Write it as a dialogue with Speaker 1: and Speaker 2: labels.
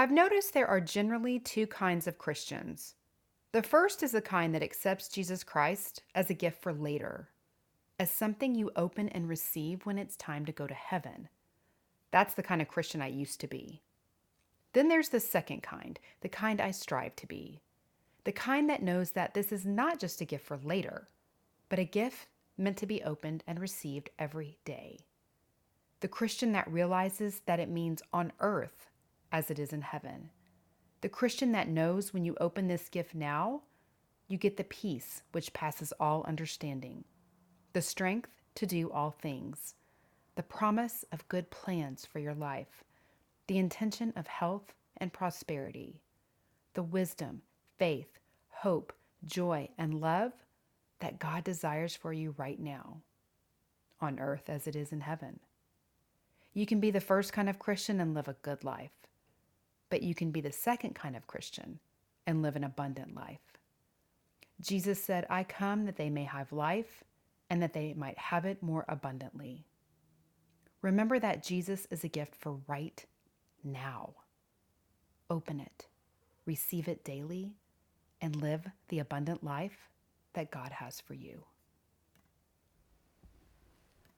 Speaker 1: I've noticed there are generally two kinds of Christians. The first is the kind that accepts Jesus Christ as a gift for later, as something you open and receive when it's time to go to heaven. That's the kind of Christian I used to be. Then there's the second kind, the kind I strive to be. The kind that knows that this is not just a gift for later, but a gift meant to be opened and received every day. The Christian that realizes that it means on earth as it is in heaven. The Christian that knows when you open this gift now, you get the peace which passes all understanding, the strength to do all things, the promise of good plans for your life, the intention of health and prosperity, the wisdom, faith, hope, joy, and love that God desires for you right now, on earth as it is in heaven. You can be the first kind of Christian and live a good life but you can be the second kind of Christian and live an abundant life. Jesus said, I come that they may have life and that they might have it more abundantly. Remember that Jesus is a gift for right now. Open it, receive it daily, and live the abundant life that God has for you.